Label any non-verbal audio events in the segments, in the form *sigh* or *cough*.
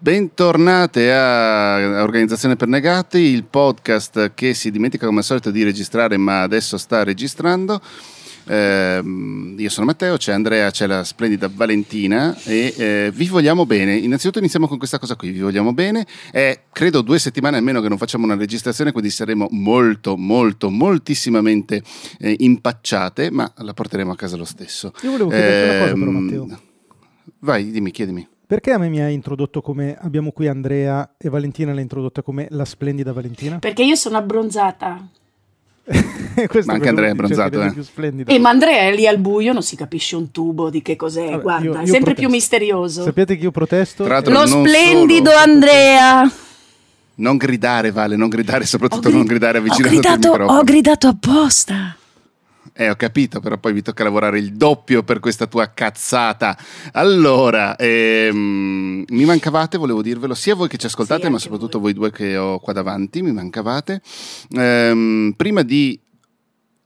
Bentornate a Organizzazione per Negati, il podcast che si dimentica come al solito di registrare ma adesso sta registrando. Eh, io sono Matteo, c'è Andrea, c'è la splendida Valentina e eh, vi vogliamo bene. Innanzitutto iniziamo con questa cosa qui, vi vogliamo bene. È credo due settimane almeno che non facciamo una registrazione, quindi saremo molto, molto, moltissimamente eh, impacciate, ma la porteremo a casa lo stesso. Io volevo chiederti una cosa però Ehm, Matteo. Vai, dimmi, chiedimi. Perché a me mi hai introdotto come abbiamo qui Andrea e Valentina l'ha introdotta come la splendida Valentina? Perché io sono abbronzata. *laughs* Ma anche Andrea è abbronzato, eh. più. E ma Andrea è lì al buio, non si capisce un tubo di che cos'è. Vabbè, Guarda, io- è io sempre più protesto. misterioso. Sappiate che io protesto. Tra l'altro- Lo splendido solo. Andrea. Non gridare, Vale, non gridare, soprattutto gri- non gridare ho avvicinandoti al microfono. ho gridato apposta. Eh, ho capito, però poi vi tocca lavorare il doppio per questa tua cazzata. Allora, ehm, mi mancavate, volevo dirvelo, sia voi che ci ascoltate, Sì, ma soprattutto voi due che ho qua davanti, mi mancavate. Ehm, prima di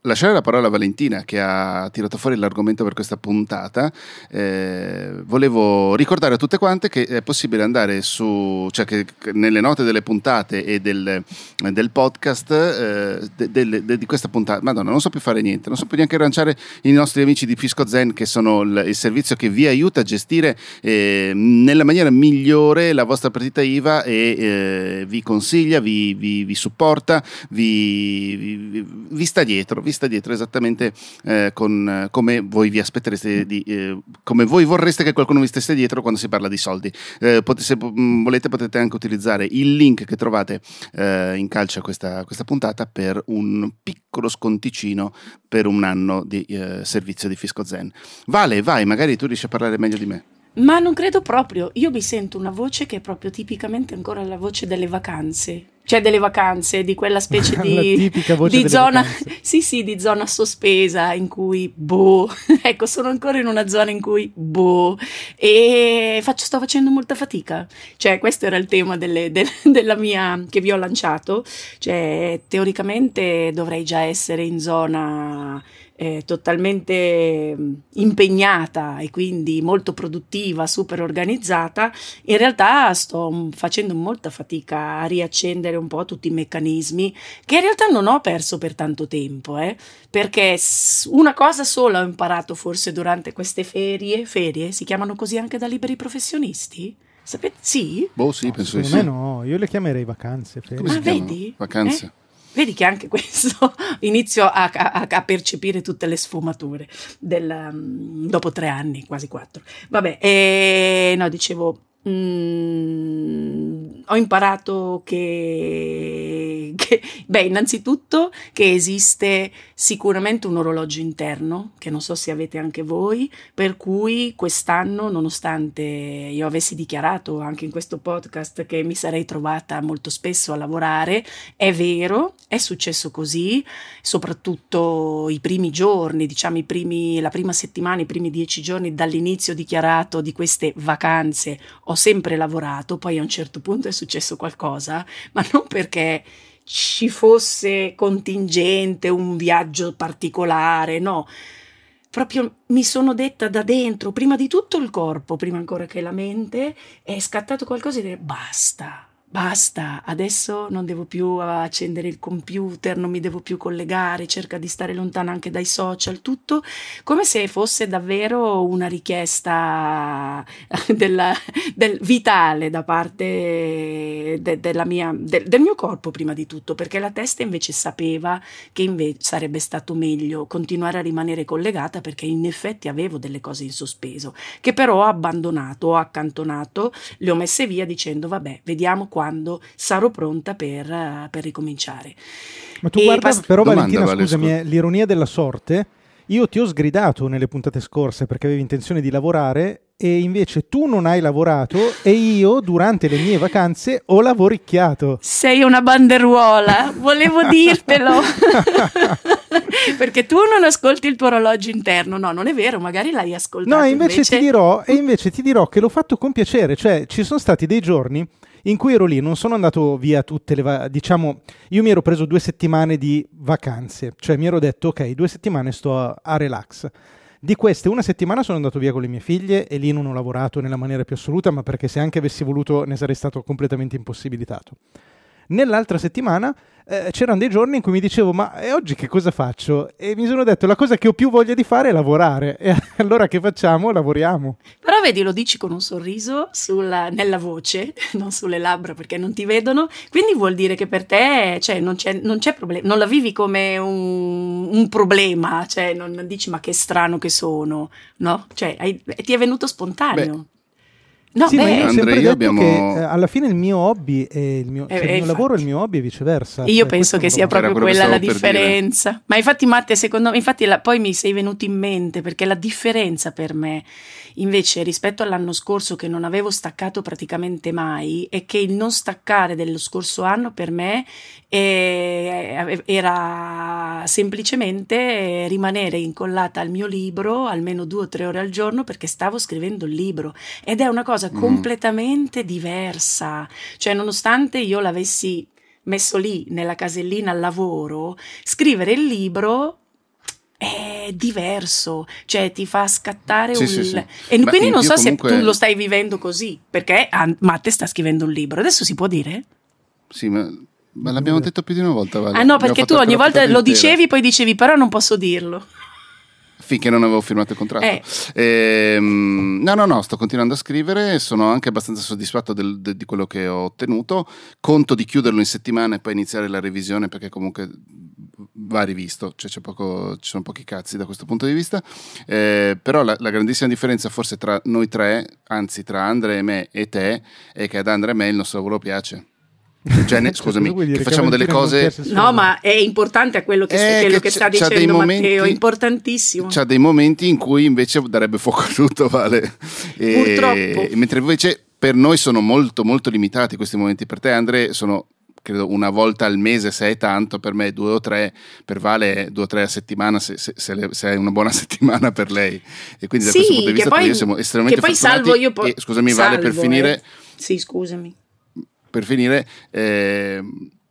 lasciare la parola a Valentina che ha tirato fuori l'argomento per questa puntata, eh, volevo ricordare a tutte quante che è possibile andare su, cioè che nelle note delle puntate e del, del podcast eh, de- delle- de- di questa puntata, madonna, non so più fare niente, non so più neanche lanciare i nostri amici di Fisco Zen che sono il, il servizio che vi aiuta a gestire eh, nella maniera migliore la vostra partita IVA e eh, vi consiglia, vi, vi- vi supporta, vi- vi sta dietro, vi sta dietro esattamente eh, con, come voi vi aspettereste di, eh, come voi vorreste che qualcuno vi stesse dietro quando si parla di soldi. Eh, pot- se mm, volete potete anche utilizzare il link che trovate eh, in calcio a questa, questa puntata per un piccolo sconticino per un anno di eh, servizio di Fisco Zen. Vale, vai, magari tu riesci a parlare meglio di me. Ma non credo proprio. Io mi sento una voce che è proprio tipicamente ancora la voce delle vacanze. Cioè delle vacanze, di quella specie *laughs* di, di zona, vacanze. *laughs* sì, sì, di zona sospesa in cui boh, *laughs* ecco, sono ancora in una zona in cui boh, e faccio, sto facendo molta fatica. Cioè, questo era il tema delle- del- della mia che vi ho lanciato. Cioè, teoricamente dovrei già essere in zona eh, totalmente mh, impegnata e quindi molto produttiva, super organizzata, in realtà sto mm, facendo molta fatica a riaccendere un po' tutti i meccanismi che in realtà non ho perso per tanto tempo, eh, perché una cosa sola ho imparato forse durante queste ferie, ferie si chiamano così anche da liberi professionisti? Sapete? Sì? Boh, sì, penso di Secondo sì. me no, io le chiamerei vacanze. ferie. Come si Ah, vedi? Vacanze. Eh? Vedi che anche *laughs* questo inizio a, a- a percepire tutte le sfumature del, mm, dopo tre anni, quasi quattro. Vabbè, eh, no, dicevo, mm, ho imparato che, che- beh, innanzitutto che esiste sicuramente un orologio interno, che non so se avete anche voi, per cui quest'anno, nonostante io avessi dichiarato anche in questo podcast che mi sarei trovata molto spesso a lavorare, è vero, è successo così, soprattutto i primi giorni, diciamo i primi, la prima settimana, i primi dieci giorni dall'inizio dichiarato di queste vacanze, ho sempre lavorato, poi a un certo punto è successo qualcosa, ma non perché ci fosse contingente, un viaggio particolare, no. Proprio mi sono detta da dentro, prima di tutto il corpo, prima ancora che la mente, è scattato qualcosa e dire basta, basta, adesso non devo più accendere il computer, non mi devo più collegare, cerca di stare lontana anche dai social, tutto come se fosse davvero una richiesta della- del vitale da parte de- della mia, del- del mio corpo prima di tutto, perché la testa invece sapeva che invece sarebbe stato meglio continuare a rimanere collegata perché in effetti avevo delle cose in sospeso, che però ho abbandonato, ho accantonato, le ho messe via dicendo vabbè, vediamo quando sarò pronta per, eh, per ricominciare. Ma tu E guarda, basta- però Domanda, Valentina, Vale, scusami, scusa. è l'ironia della sorte. Io ti ho sgridato nelle puntate scorse perché avevi intenzione di lavorare e invece tu non hai lavorato e io durante le mie vacanze ho lavoricchiato. Sei una banderuola, volevo *laughs* dirtelo. *laughs* Perché tu non ascolti il tuo orologio interno. No, non è vero, magari l'hai ascoltato. No, invece, Ti dirò, e invece ti dirò che l'ho fatto con piacere, cioè ci sono stati dei giorni in cui ero lì, non sono andato via tutte le, va- diciamo, io mi ero preso due settimane di vacanze, cioè mi ero detto ok, due settimane sto a, a relax. Di queste una settimana sono andato via con le mie figlie e lì non ho lavorato nella maniera più assoluta, ma perché se anche avessi voluto ne sarei stato completamente impossibilitato. Nell'altra settimana eh, c'erano dei giorni in cui mi dicevo ma e oggi che cosa faccio? E mi sono detto la cosa che ho più voglia di fare è lavorare *laughs* e allora che facciamo? Lavoriamo. Però vedi lo dici con un sorriso sulla, nella voce, *laughs* non sulle labbra perché non ti vedono, quindi vuol dire che per te cioè, non, c'è, non c'è problema, non la vivi come un, un problema, cioè non dici ma che strano che sono, no? Cioè hai, ti è venuto spontaneo. Beh. No, sì, beh, ma io ho sempre detto abbiamo... che eh, alla fine il mio hobby è il mio, eh, cioè, il mio lavoro è il mio hobby e viceversa. Io cioè, penso che sia proprio quella la differenza. Dire. Ma infatti, Matte, secondo me, infatti la, poi mi sei venuto in mente perché la differenza per me Invece rispetto all'anno scorso che non avevo staccato praticamente mai e che il non staccare dello scorso anno per me eh, era semplicemente rimanere incollata al mio libro almeno due o tre ore al giorno perché stavo scrivendo il libro ed è una cosa mm. completamente diversa. Cioè nonostante io l'avessi messo lì nella casellina al lavoro, scrivere il libro è diverso, cioè ti fa scattare sì, un... Sì, sì. E Beh, quindi non so comunque... se tu lo stai vivendo così, perché Matte sta scrivendo un libro, adesso si può dire? Sì, ma, ma l'abbiamo detto più di una volta. Vale. Ah no, perché tu ogni volta lo dicevi, poi dicevi, però non posso dirlo finché non avevo firmato il contratto. Eh. Ehm, no, no, no, sto continuando a scrivere, sono anche abbastanza soddisfatto del, de, di quello che ho ottenuto. Conto di chiuderlo in settimana e poi iniziare la revisione perché comunque va rivisto, cioè poco, ci sono pochi cazzi da questo punto di vista. Eh, però la, la, grandissima differenza forse tra noi tre, anzi tra Andre e me e te, è che ad Andre e me il nostro lavoro piace. Cioè, ne, scusami, che facciamo delle cose. No, ma è importante a quello che, sta, quello che sta dicendo momenti, Matteo, importantissimo. C'ha dei momenti in cui invece darebbe fuoco a tutto, Vale. E, Purtroppo. Mentre invece per noi sono molto, molto limitati questi momenti. Per te, Andre, sono credo una volta al mese se è tanto, per me due o tre, per Vale due o tre a settimana se, se, se, le, se è una buona *laughs* settimana per lei. E quindi sì, da questo punto di vista poi, siamo estremamente che poi salvo io po- e, scusami salvo, Vale per finire. Eh. Sì, scusami per finire, eh,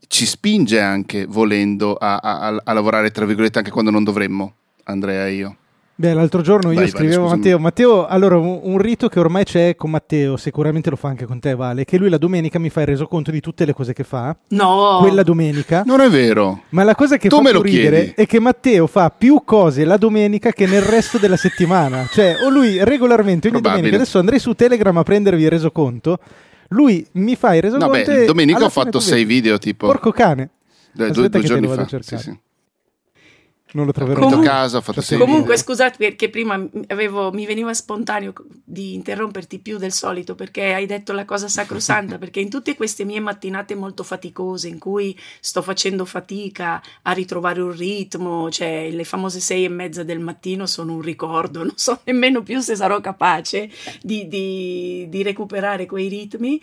ci spinge anche volendo a, a, a, lavorare, tra virgolette, anche quando non dovremmo, Andrea e io. Beh, l'altro giorno io vai, scrivevo a Matteo, Matteo, allora un, rito che ormai c'è con Matteo, sicuramente lo fa anche con te Vale, che lui la domenica mi fa il resoconto di tutte le cose che fa. No! Quella domenica. Non è vero. Ma la cosa che tu fa ridere chiedi. è che Matteo fa più cose la domenica che nel resto della settimana. Cioè, o lui regolarmente ogni Probabile. domenica, adesso andrei su Telegram a prendervi il resoconto, lui mi fa i resoconti. No, beh, domenica ho fatto sei video tipo. Porco cane. Due, due, due giorni fa. Sì, sì non lo troverò. Ho fatto cioè, comunque, scusate perché prima avevo, mi veniva spontaneo di interromperti più del solito perché hai detto la cosa sacrosanta. *laughs* perché in tutte queste mie mattinate molto faticose in cui sto facendo fatica a ritrovare un ritmo, cioè le famose sei e mezza del mattino sono un ricordo, non so nemmeno più se sarò capace di, di, di recuperare quei ritmi.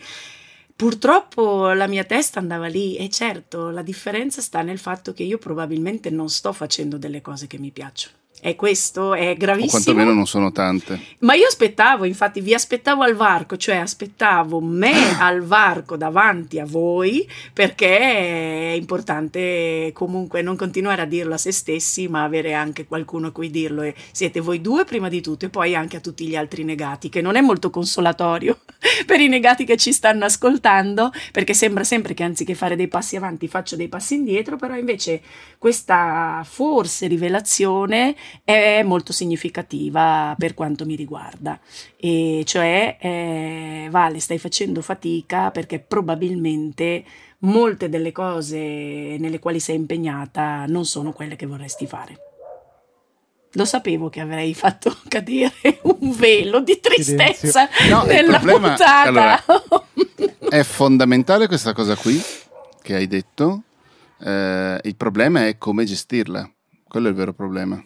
Purtroppo la mia testa andava lì e certo la differenza sta nel fatto che io probabilmente non sto facendo delle cose che mi piacciono. E questo è gravissimo. O quantomeno non sono tante. Ma io aspettavo, infatti, vi aspettavo al varco, cioè aspettavo me *clears throat* al varco davanti a voi, perché è importante comunque non continuare a dirlo a se stessi, ma avere anche qualcuno a cui dirlo. E siete voi due prima di tutto, e poi anche a tutti gli altri negati, che non è molto consolatorio *laughs* per i negati che ci stanno ascoltando, perché sembra sempre che anziché fare dei passi avanti faccio dei passi indietro, però invece questa forse rivelazione è molto significativa per quanto mi riguarda, e cioè eh, Vale stai facendo fatica perché probabilmente molte delle cose nelle quali sei impegnata non sono quelle che vorresti fare. Lo sapevo che avrei fatto *laughs* cadere un velo di tristezza no, nella problema, puntata. Allora, *laughs* è fondamentale questa cosa qui che hai detto. Eh, il problema è come gestirla. Quello è il vero problema.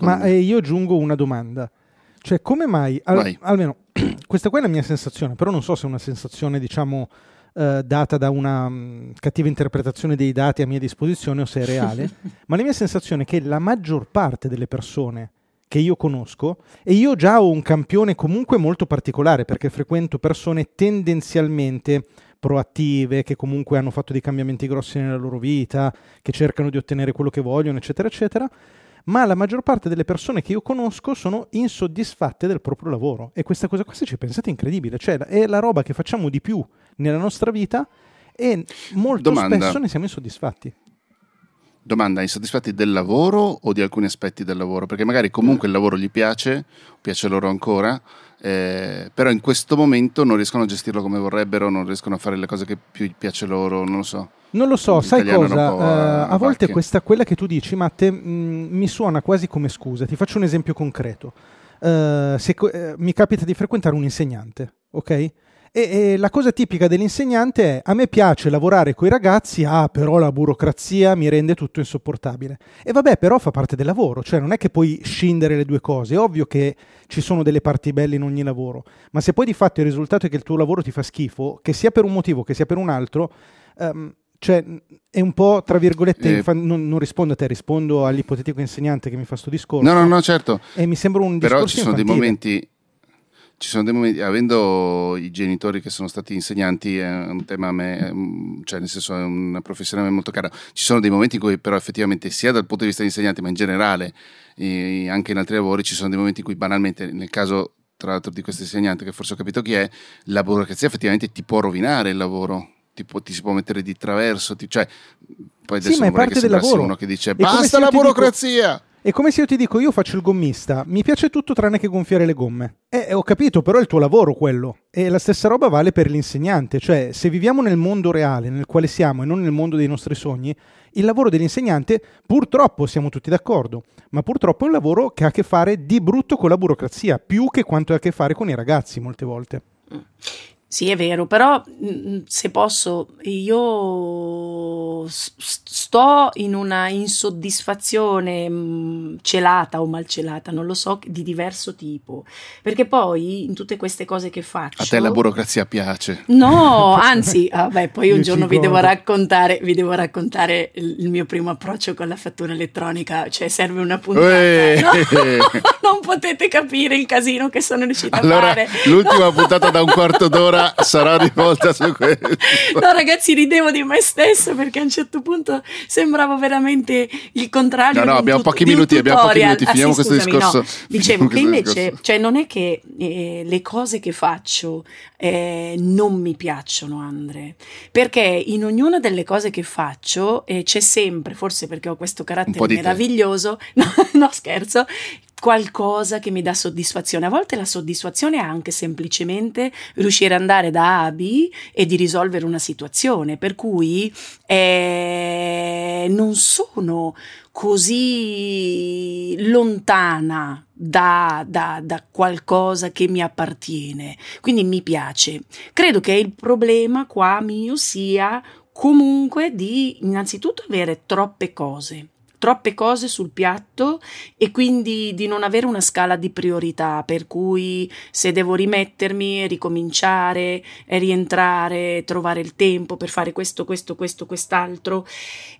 Ma eh, io aggiungo una domanda. Cioè, come mai, al, almeno *clears throat* questa qua è la mia sensazione, però non so se è una sensazione, diciamo, eh, data da una mh, mm, cattiva interpretazione dei dati a mia disposizione o se è reale, *laughs* ma la mia sensazione è che la maggior parte delle persone che io conosco, e io già ho un campione comunque molto particolare perché frequento persone tendenzialmente proattive, che comunque hanno fatto dei cambiamenti grossi nella loro vita, che cercano di ottenere quello che vogliono, eccetera, eccetera ma la maggior parte delle persone che io conosco sono insoddisfatte del proprio lavoro e questa cosa qua se ci pensate è incredibile, cioè è la roba che facciamo di più nella nostra vita e molto Domanda. spesso ne siamo insoddisfatti. Domanda, insoddisfatti del lavoro o di alcuni aspetti del lavoro? Perché magari comunque il lavoro gli piace, piace loro ancora, eh, però in questo momento non riescono a gestirlo come vorrebbero, non riescono a fare le cose che più piace loro, non lo so. Non lo so, sai cosa? Uh, a volte questa, quella che tu dici, Matte, mh, mm, mi suona quasi come scusa. Ti faccio un esempio concreto. Uh, se, uh, mi capita di frequentare un insegnante, ok? E, e, la cosa tipica dell'insegnante è a me piace lavorare con i ragazzi, ah però la burocrazia mi rende tutto insopportabile. E vabbè però fa parte del lavoro, cioè non è che puoi scindere le due cose, è ovvio che ci sono delle parti belle in ogni lavoro, ma se poi di fatto il risultato è che il tuo lavoro ti fa schifo, che sia per un motivo che sia per un altro, um, cioè è un po' tra virgolette, eh, fa, non, non, rispondo a te, rispondo all'ipotetico insegnante che mi fa sto discorso. No, no, no, certo. E mi sembra un discorso Però ci sono infantile. dei momenti ci sono dei momenti, avendo i genitori che sono stati insegnanti, è un tema a me, cioè nel senso è una professione a me molto cara. Ci sono dei momenti in cui però effettivamente sia dal punto di vista degli insegnanti, ma in generale eh, anche in altri lavori, ci sono dei momenti in cui banalmente, nel caso tra l'altro di questo insegnante che forse ho capito chi è, la burocrazia effettivamente ti può rovinare il lavoro. Ti, può, ti si può mettere di traverso, ti, cioè poi adesso sì, ma è parte del lavoro. uno che dice basta la burocrazia. Dico è come se io ti dico, io faccio il gommista, mi piace tutto tranne che gonfiare le gomme. Eh, ho capito, però è il tuo lavoro quello. E la stessa roba vale per l'insegnante, cioè se viviamo nel mondo reale nel quale siamo e non nel mondo dei nostri sogni, il lavoro dell'insegnante purtroppo siamo tutti d'accordo, ma purtroppo è un lavoro che ha a che fare di brutto con la burocrazia, più che quanto ha a che fare con i ragazzi molte volte. Mm. Sì, è vero, però mm, se posso, io sto in una insoddisfazione mm, celata o malcelata, non lo so, di diverso tipo, perché poi in tutte queste cose che faccio... A te la burocrazia piace? No, anzi, vabbè, poi un giorno vi devo, raccontare, vi devo raccontare il mio primo approccio con la fattura elettronica, cioè serve una puntata. No? *laughs* non potete capire il casino che sono riuscita allora, a fare. L'ultima puntata da un quarto d'ora sarà, rivolta su questo. No, ragazzi, ridevo di me stesso perché a un certo punto sembravo veramente il contrario. No, no, abbiamo, tut- pochi minuti, abbiamo pochi minuti, finiamo ah, sì, questo scusami, discorso. No. Dicevo che invece, cioè, non è che eh, le cose che faccio eh, non mi piacciono, Andre, perché in ognuna delle cose che faccio eh, c'è sempre, forse perché ho questo carattere meraviglioso, *laughs* no, no scherzo, qualcosa che mi dà soddisfazione. A volte la soddisfazione è anche semplicemente riuscire ad andare da A a B e di risolvere una situazione, per cui eh, non sono così lontana da, da, da, qualcosa che mi appartiene. Quindi mi piace. Credo che il problema qua mio sia comunque di innanzitutto avere troppe cose troppe cose sul piatto e quindi di non avere una scala di priorità, per cui se devo rimettermi, ricominciare, rientrare, trovare il tempo per fare questo, questo, questo, quest'altro.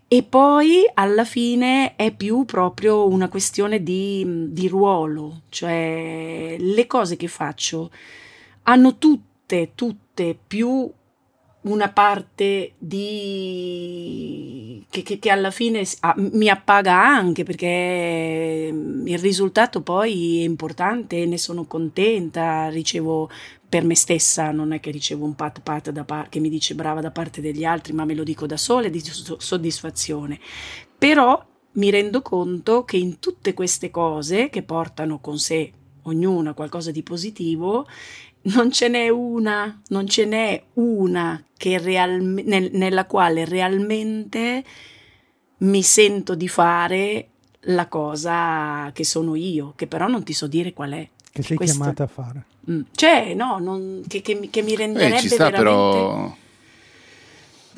E poi alla fine è più proprio una questione di, di ruolo, cioè le cose che faccio hanno tutte, tutte più una parte di... che, che, che alla fine ah, mi appaga anche perché mm, il risultato poi è importante, ne sono contenta, ricevo per me stessa, non è che ricevo un pat pat par- che mi dice brava da parte degli altri, ma me lo dico da sola, di soddisfazione. Però mi rendo conto che in tutte queste cose che portano con sé ognuna qualcosa di positivo, non ce n'è una, non ce n'è una che real, nel, nella quale realmente mi sento di fare la cosa che sono io, che però non ti so dire qual è. Che sei Questo... chiamata a fare. Mm. Cioè, no, non, che, che, che, mi renderebbe eh, ci sta veramente... però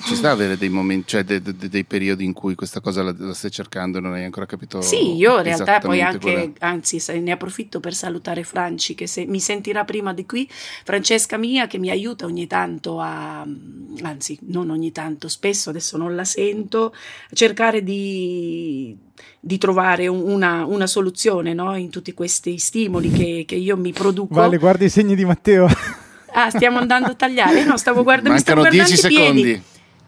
ci sta avere dei momenti, cioè de, de, dei periodi in cui questa cosa la, la, stai cercando e non hai ancora capito. Sì, io in realtà poi anche, anzi, ne approfitto per salutare Franci che se, mi sentirà prima di qui, Francesca mia che mi aiuta ogni tanto a, anzi, non ogni tanto, spesso adesso non la sento, a cercare di, di trovare una, una soluzione no? in tutti questi stimoli che, che io mi produco. Vale, guarda i segni di Matteo. Ah, stiamo andando a tagliare? No, stavo guardando, mi stavo guardando i piedi.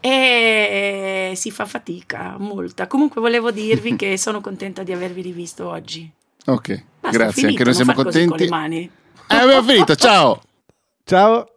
E si fa fatica, molta. Comunque volevo dirvi che *laughs* sono contenta di avervi rivisto oggi. Ok, Basta, grazie, finito, anche noi siamo contenti. Con le mani. Eh, abbiamo finito, ciao! Ciao!